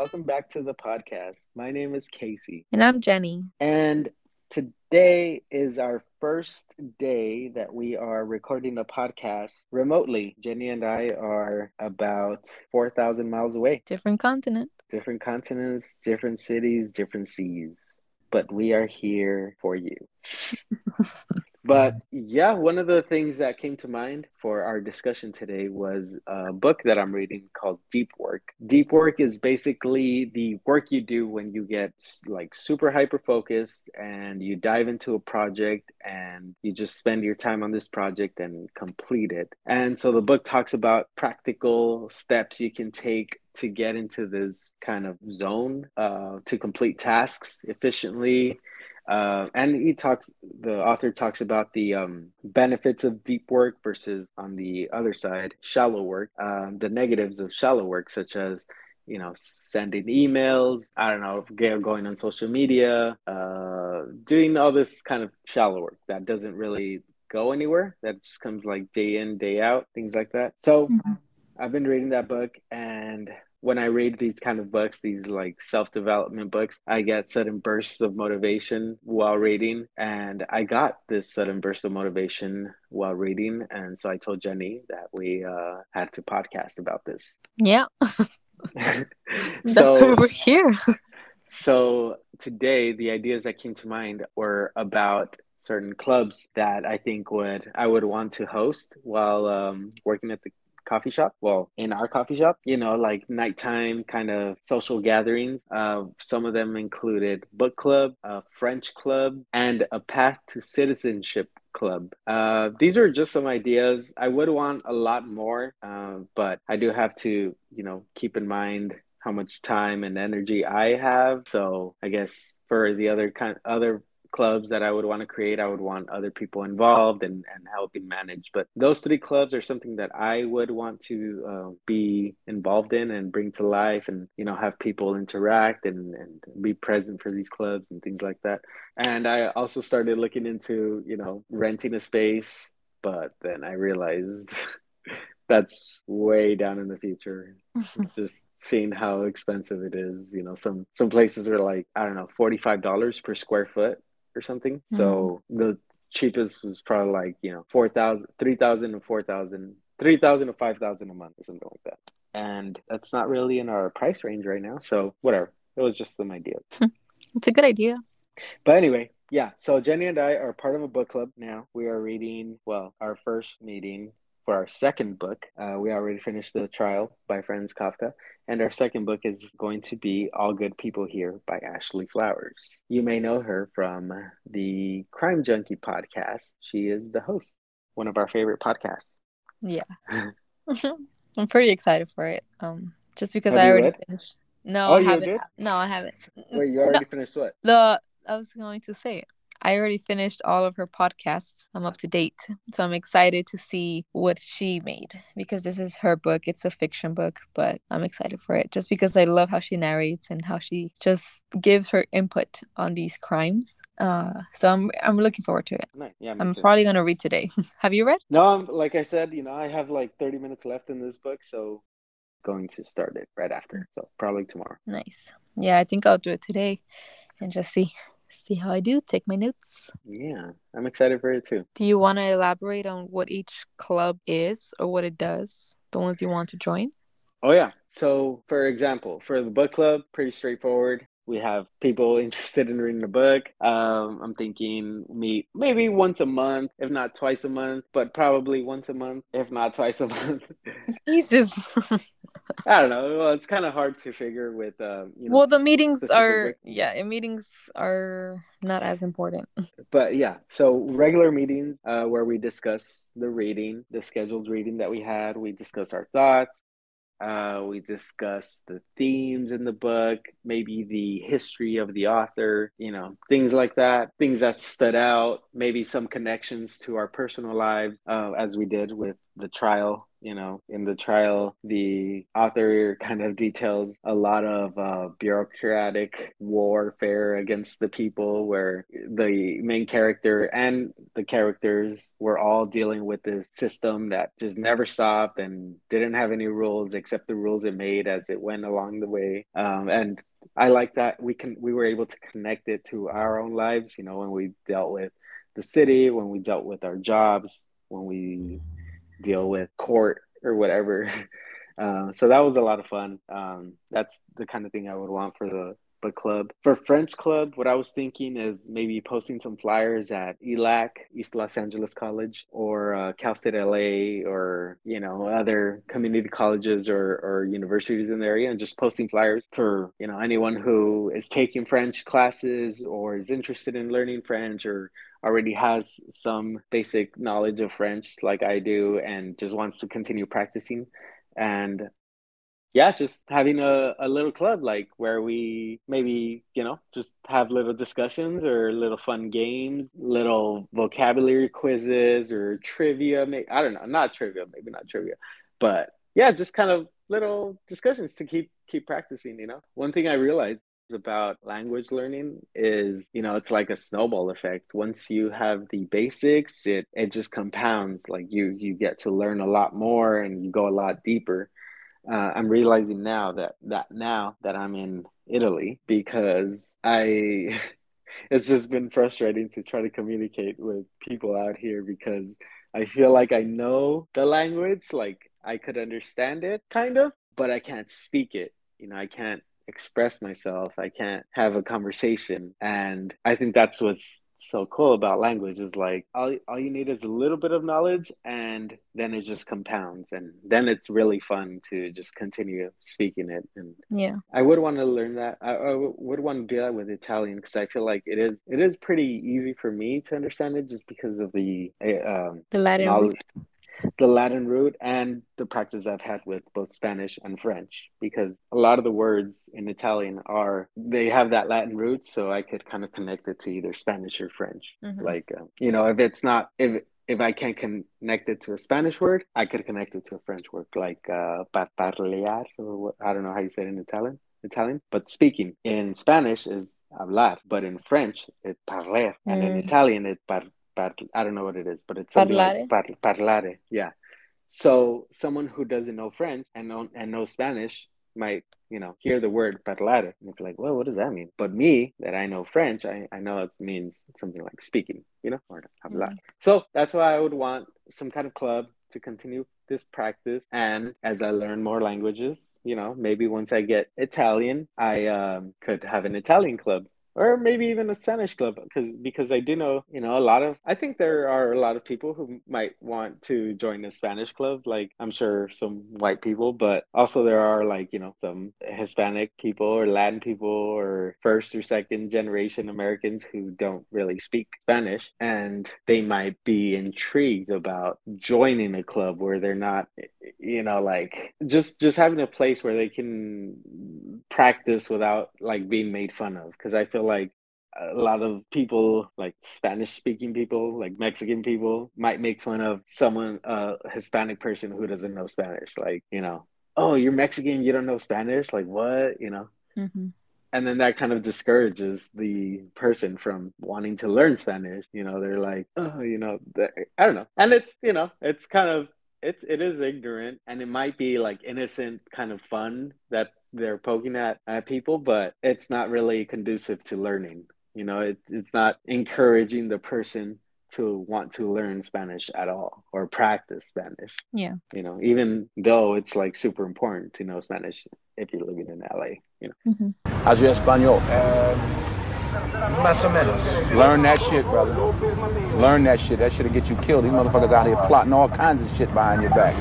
welcome back to the podcast. My name is KC. And I'm Jenny. And today is our first day that we are recording a podcast remotely. Jenny and I are about 4,000 miles away. Different continent. Different continents, different cities, different seas. But we are here for you. But yeah, one of the things that came to mind for our discussion today was a book that I'm reading called Deep Work. Deep work is basically the work you do when you get like super hyper focused and you dive into a project and you just spend your time on this project and complete it. And so the book talks about practical steps you can take to get into this kind of zone uh, to complete tasks efficiently uh, and he talks, the author talks about the um, benefits of deep work versus on the other side, shallow work, um, the negatives of shallow work, such as you know, sending emails, I don't know, going on social media, uh, doing all this kind of shallow work that doesn't really go anywhere. That just comes like day in, day out, things like that. So mm-hmm. I've been reading that book and when I read these kind of books, these like self development books, I get sudden bursts of motivation while reading. And I got this sudden burst of motivation while reading. And so I told Jenny that we uh, had to podcast about this. Yeah. That's why we're here. so today, the ideas that came to mind were about certain clubs that I think would I would want to host while um, working at the coffee shop. Well, in our coffee shop, you know, like nighttime kind of social gatherings. Uh, some of them included book club, a French club, and a path to citizenship club. Uh, these are just some ideas. I would want a lot more, uh, but I do have to, you know, keep in mind how much time and energy I have. So I guess for the other kind other clubs that I would want to create, I would want other people involved and, and helping manage. But those three clubs are something that I would want to uh, be involved in and bring to life and, you know, have people interact and, and be present for these clubs and things like that. And I also started looking into, you know, renting a space, but then I realized that's way down in the future. Just seeing how expensive it is. You know, some some places are like, I don't know, forty five dollars per square foot or something. Mm-hmm. So the cheapest was probably like, you know, 4,000, 3,000 and 4,000, 3,000 to 5,000 a month or something like that. And that's not really in our price range right now. So whatever. It was just some idea it's a good idea. But anyway, yeah. So Jenny and I are part of a book club now. We are reading, well, our first meeting for our second book. Uh, we already finished The Trial by Franz Kafka, and our second book is going to be All Good People Here by Ashley Flowers. You may know her from the Crime Junkie podcast. She is the host, one of our favorite podcasts. Yeah. I'm pretty excited for it. Um, just because Have I already read? finished. No, oh, I haven't. No, I haven't. Wait, you already no. finished what? The I was going to say I already finished all of her podcasts. I'm up to date. So I'm excited to see what she made because this is her book. It's a fiction book, but I'm excited for it just because I love how she narrates and how she just gives her input on these crimes. Uh, so I'm I'm looking forward to it. Nice. Yeah, I'm too. probably gonna read today. have you read? No, I'm, like I said, you know, I have like 30 minutes left in this book, so going to start it right after. So probably tomorrow. Nice. Yeah, I think I'll do it today and just see see how I do, take my notes. Yeah, I'm excited for it too. Do you want to elaborate on what each club is or what it does? The ones you want to join? Oh, yeah. So, for example, for the book club, pretty straightforward we have people interested in reading the book. Um, I'm thinking meet maybe once a month, if not twice a month, but probably once a month, if not twice a month. Jesus. I don't know. Well, it's kind of hard to figure with. Um, you know, well, the meetings are yeah, meetings are not as important. But yeah, so regular meetings uh, where we discuss the reading, the scheduled reading that we had. We discuss our thoughts. Uh, we discuss the themes in the book, maybe the history of the author, you know, things like that, things that stood out, maybe some connections to our personal lives, uh, as we did with the trial you know in the trial the author kind of details a lot of uh, bureaucratic warfare against the people where the main character and the characters were all dealing with this system that just never stopped and didn't have any rules except the rules it made as it went along the way. Um, and i like that we can we were able to connect it to our own lives you know when we dealt with the city when we dealt with our jobs when we deal with court or whatever. Uh, so that was a lot of fun. Um, that's the kind of thing I would want for the book club. For French club, what I was thinking is maybe posting some flyers at ELAC, East Los Angeles College, or uh, Cal State LA, or you know other community colleges or, or universities in the area, and just posting flyers for you know anyone who is taking French classes or is interested in learning French or already has some basic knowledge of French like I do and just wants to continue practicing. And yeah, just having a, a little club like where we maybe, you know, just have little discussions or little fun games, little vocabulary quizzes or trivia. Maybe, I don't know, not trivia, maybe not trivia, but yeah, just kind of little discussions to keep keep practicing, you know. One thing I realized about language learning is you know it's like a snowball effect once you have the basics it it just compounds like you you get to learn a lot more and you go a lot deeper uh, i'm realizing now that that now that i'm in italy because i it's just been frustrating to try to communicate with people out here because i feel like i know the language like i could understand it kind of but i can't speak it you know i can't express myself. I can't have a conversation. And I think that's what's so cool about language is like all, all you need is a little bit of knowledge and then it just compounds and then it's really fun to just continue speaking it and yeah. I would want to learn that. I, I would want to do that with italian because i feel like it is it is pretty easy for me to understand it just because of the eh, um the latin knowledge the Latin root and the practice I've had with both Spanish and French because a lot of the words in Italian are they have that Latin root, so I could kind of connect it to either Spanish or French. Mm-hmm. Like uh, you know, if it's not if if I can't connect it to a Spanish word, I could connect it to a French word like uh, parlear or what, I don't know how you say it in Italian. Italian, but speaking in Spanish is hablar, but in French it's parler, mm. and in mm. Italian it's par par, I don't know what it is, but it's parlare. Like par, parlare. Yeah. So someone who doesn't know French and know and know Spanish might, you know, hear the word parlare and be like, well, what does that mean? But me, that I know French, I, I know it means something like speaking, you know, or hablar. Mm-hmm. So that's why I would want some kind of club to continue this practice. And as I learn more languages, you know, maybe once I get Italian, I um, could have an Italian club or maybe even a Spanish club because because I do know you know a lot of I think there are a lot of people who might want to join a Spanish club like I'm sure some white people but also there are like you know some Hispanic people or Latin people or first or second generation Americans who don't really speak Spanish and they might be intrigued about joining a club where they're not you know like just just having a place where they can practice without like being made fun of because I feel like a lot of people like spanish speaking people like mexican people might make fun of someone a hispanic person who doesn't know spanish like you know oh you're mexican you don't know spanish? Like what? You know? Mm-hmm. and then that kind of discourages the person from wanting to learn spanish you know? They're like oh you know i don't know. And it's you know it's kind of it's it is ignorant and it might be like innocent kind of fun that they're poking at, at people, but it's not really conducive to learning. You know, it, it's not encouraging the person to want to learn Spanish at all or practice Spanish. Yeah. You know, even though it's like super important to know Spanish if you're living in LA, you know. Mm-hmm. How's your Espanol? Um, Más o menos. Learn that shit, brother. Learn that shit. That shit'll get you killed. These motherfuckers out here plotting all kinds of shit behind your back.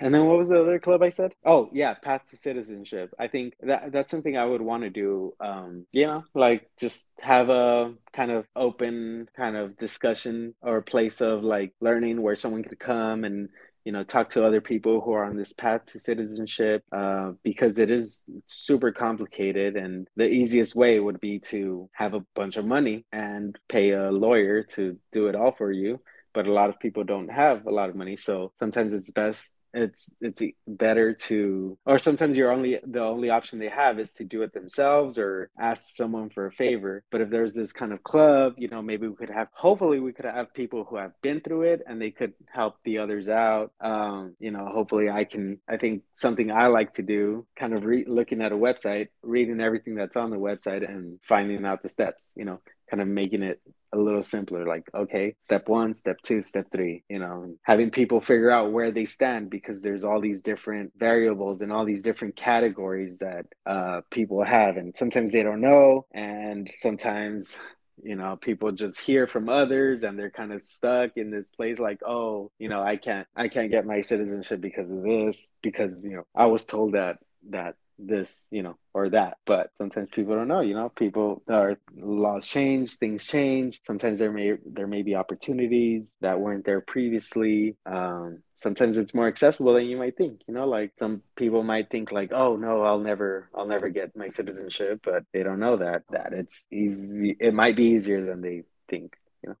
And then what was the other club I said? Oh yeah, Path to Citizenship. I think that that's something I would want to do. Um, you know, like just have a kind of open kind of discussion or place of like learning where someone could come and you know talk to other people who are on this path to citizenship uh, because it is super complicated and the easiest way would be to have a bunch of money and pay a lawyer to do it all for you but a lot of people don't have a lot of money. So sometimes it's best it's it's better to or sometimes you're only the only option they have is to do it themselves or ask someone for a favor. But if there's this kind of club you know maybe we could have hopefully we could have people who have been through it and they could help the others out. Um, you know hopefully i can i think something i like to do kind of re- looking at a website reading everything that's on the website and finding out the steps you know kind of making it a little simpler like okay step one step two step three you know having people figure out where they stand because there's all these different variables and all these different categories that uh, people have. And sometimes they don't know and sometimes you know people just hear from others and they're kind of stuck in this place like oh you know i can't i can't get my citizenship because of this because you know i was told that that this, you know, or that. But sometimes people don't know, you know, people our laws change, things change. Sometimes there may there may be opportunities that weren't there previously. Um, sometimes it's more accessible than you might think you know like some people might think like oh no i'll never i'll never get my citizenship but they don't know that that it's easy it might be easier than they think you know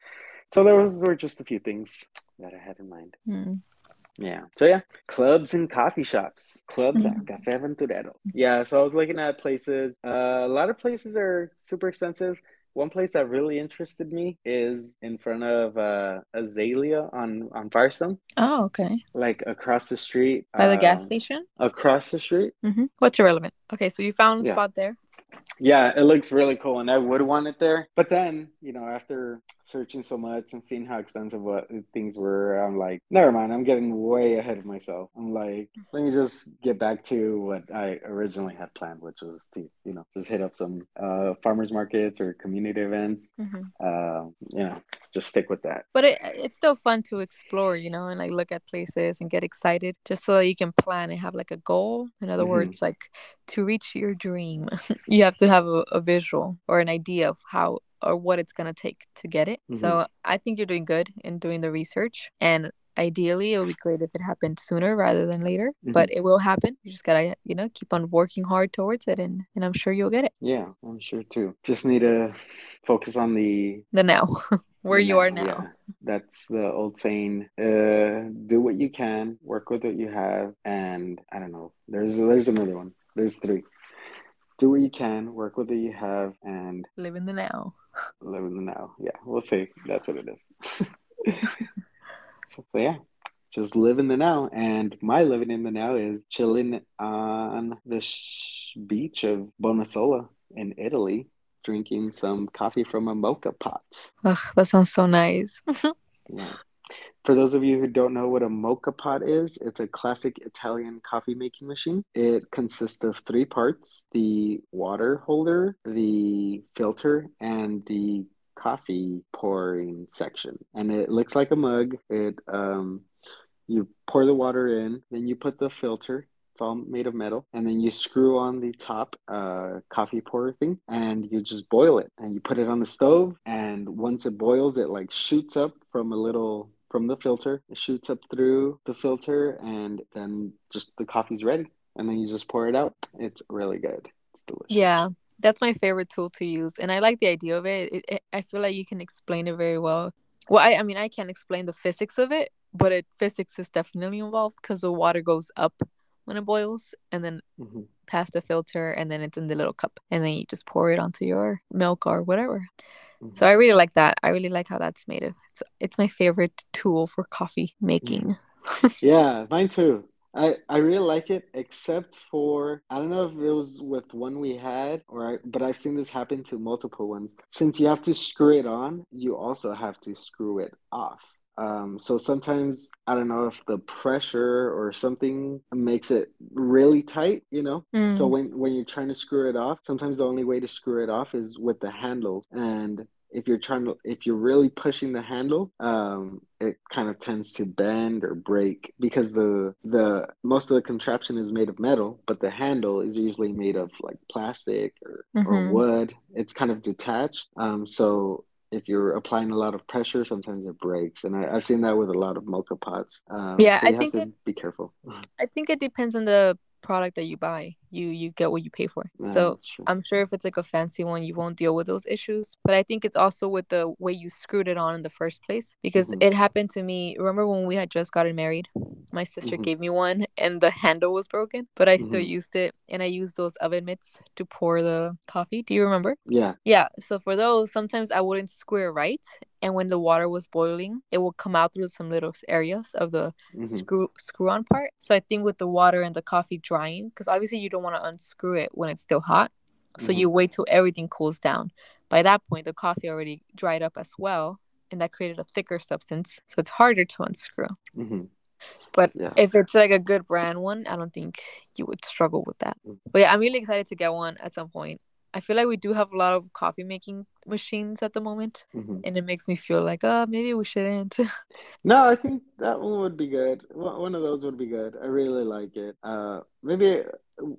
so those were just a few things that i had in mind mm. Yeah. So yeah, clubs and coffee shops. Clubs Mm-hmm. at Café Aventurero. Yeah. So I was looking at places. Uh, a lot of places are super expensive. One place that really interested me is in front of uh, Azalea on on Firestone, Oh, okay. like across the street. By the gas um, station. Across the street. hmm What's irrelevant? Okay, so you found a Yeah. spot there. Yeah, it looks really cool, and I would want it there. But then, you know, after searching so much and seeing how expensive what things were, I'm like, never mind. I'm getting way ahead of myself. I'm like, let me just get back to what I originally had planned, which was to, you know, just hit up some uh, farmers markets or community events. hmm Uh, you know, just stick with that. But it, it's still fun to explore, you know, and like look at places and get excited just so that you can plan and have like a goal. In other Mhm. words, like to reach your dream, you have to have a, a visual or an idea of how or what it's going to take to get it. So I think you're doing good in doing the research. And ideally, it would be great if it happened sooner rather than later, but it will happen. You just got to, you know, keep on working hard towards it. And, and I'm sure you'll get it. Yeah, I'm sure too. Just need to focus on the The now, where you are now, now. yeah. That's the old saying. Uh, do what you can, work with what you have, and I don't know. There's there's another one. There's three. Do what you can, work with what you have, and Live in the now. Live in the now. Yeah, we'll see. That's what it is. so, so yeah, just live in the now. And my living in the now is chilling on the sh- beach of Bonasola in Italy, drinking some coffee from a moka pot. Ugh, that sounds so nice. Yeah. For those of you who don't know what a moka pot is, it's a classic Italian coffee making machine. It consists of three parts the water holder, the filter, and the coffee pouring section. And it looks like a mug. It um you pour the water in, then you put the filter. It's all made of metal, and then you screw on the top uh, coffee pourer thing, and you just boil it. And you put it on the stove, and once it boils, it like shoots up from a little from the filter. It shoots up through the filter, and then just the coffee's ready. And then you just pour it out. It's really good. It's delicious. Yeah, that's my favorite tool to use, and I like the idea of it. It, it. I feel like you can explain it very well. Well, I, I mean, I can't explain the physics of it, but it physics is definitely involved because the water goes up when it boils, and then hmm past the filter, and then it's in the little cup, and then you just pour it onto your milk or whatever. So I really like that. I really like how that's made. Of. It's it's my favorite tool for coffee making. Yeah, mine too. I I really like it, except for I don't know if it was with one we had or I, but I've seen this happen to multiple ones. Since you have to screw it on, you also have to screw it off. Um, so sometimes I don't know if the pressure or something makes it really tight, you know. So Mm. when when you're trying to screw it off, sometimes the only way to screw it off is with the handle. And if you're trying to, if you're really pushing the handle, um, it kind of tends to bend or break because the the most of the contraption is made of metal, but the handle is usually made of like plastic or or Mhm. wood. It's kind of detached. Um, so if you're applying a lot of pressure, sometimes it breaks, and I, I've seen that with a lot of moka pots. Um, Yeah, so I have think to it- be careful. I think it depends on the product that you buy. You you get what you pay for. Yeah, so. I'm sure if it's like a fancy one, you won't deal with those issues. But I think it's also with the way you screwed it on in the first place because Mhm. it happened to me. Remember when we had just gotten married? My sister Mhm. gave me one and the handle was broken, but I still Mhm. used it and I used those oven mitts to pour the coffee. Do you remember? yeah. Yeah. So for those, sometimes I wouldn't screw it right. And when the water was boiling, it would come out through some little areas of the mhm, screw screw on part. So I think with the water and the coffee drying, because obviously you don't want to unscrew it when it's still hot. So Mhm. you wait till everything cools down. By that point, the coffee already dried up as well, and that created a thicker substance. So it's harder to unscrew. mhm. But Yeah. if it's like a good brand one, I don't think you would struggle with that. Mm. But yeah, I'm really excited to get one at some point. I feel like we do have a lot of coffee making machines at the moment, Mhm. and it makes me feel like, oh, maybe we shouldn't. No, I think that one would be good. One of those would be good. I really like it. Uh, maybe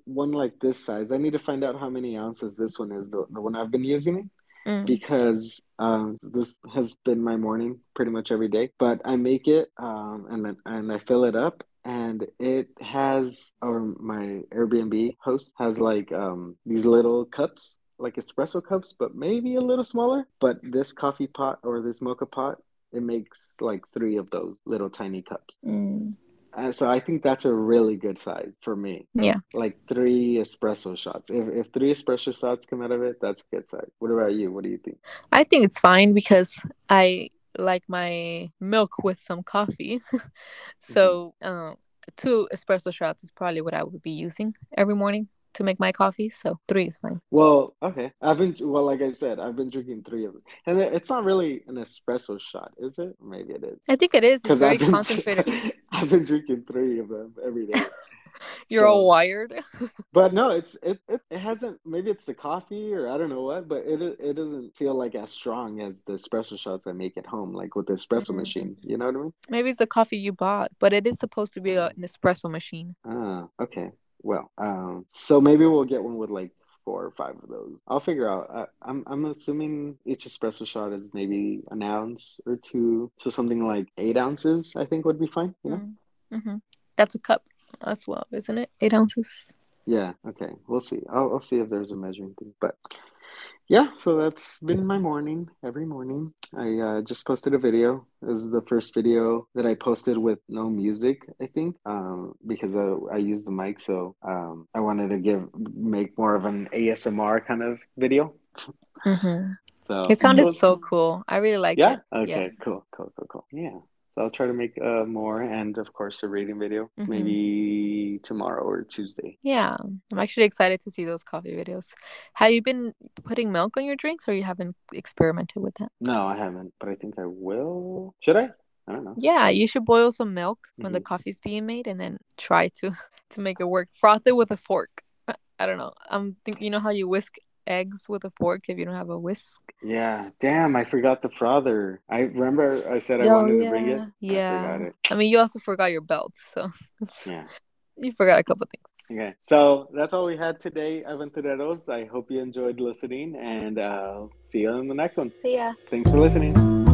one like this size. I need to find out how many ounces this one is, the, the one I've been using, Mm. because um, this has been my morning pretty much every day. But I make it, um, and then and I fill it up, and it has, or my Airbnb host has like um, these little cups, like espresso cups, but maybe a little smaller. But this coffee pot or this moka pot it makes like three of those little tiny cups. Mm. And so I think that's a really good size for me. Yeah. Like three espresso shots. If if three espresso shots come out of it, that's a good size. What about you? What do you think? I think it's fine because I like my milk with some coffee. so, uh, two espresso shots is probably what I would be using every morning to make my coffee. So, three is fine. Well, okay. I've been well, like I said, I've been drinking three of them, and it's not really an espresso shot, is it? Maybe it is. I think it is. It's very I've been concentrated. I've been drinking three of them every day. You're all wired. But no, it's it, it it hasn't. Maybe it's the coffee or I don't know what, but it it doesn't feel like as strong as the espresso shots I make at home, like with the espresso Mhm. machine. You know what I mean? Maybe it's the coffee you bought, but it is supposed to be a, an espresso machine. Ah, okay. Well, um, so maybe we'll get one with like four or five of those. I'll figure out. I'm I'm assuming each espresso shot is maybe an ounce or two, so something like eight ounces. I think would be fine. You know? Mm-hmm. That's a cup as well, isn't it? Eight ounces. Yeah. Okay. We'll see. I'll I'll see if there's a measuring thing, but. Yeah, so that's been my morning every morning. I uh, just posted a video. This is the first video that I posted with no music, I think, um, because I, I use the mic. So um, I wanted to give make more of an ASMR kind of video. Mm-hmm. So It sounded so cool. I really like it. yeah. it. Okay. Cool. Cool. Cool. Cool. Yeah. So I'll try to make uh, more, and of course a reading video, Mhm. maybe tomorrow or Tuesday. Yeah, I'm actually excited to see those coffee videos. Have you been putting milk on your drinks or you haven't experimented with that? No, I haven't, but I think I will. Should I? I don't know. Yeah, you should boil some milk when the Mhm. coffee's being made and then try to to make it work. Froth it with a fork. I don't know. I'm thinking you know how you whisk eggs with a fork if you don't have a whisk? Yeah, damn, I forgot the frother. I remember I said I Oh, wanted to bring it. yeah. I it. I mean, you also forgot your belt, so Yeah. you forgot a couple things. Okay. So that's all we had today, Aventureros. I hope you enjoyed listening and uh, see you in the next one. See ya. Thanks for listening.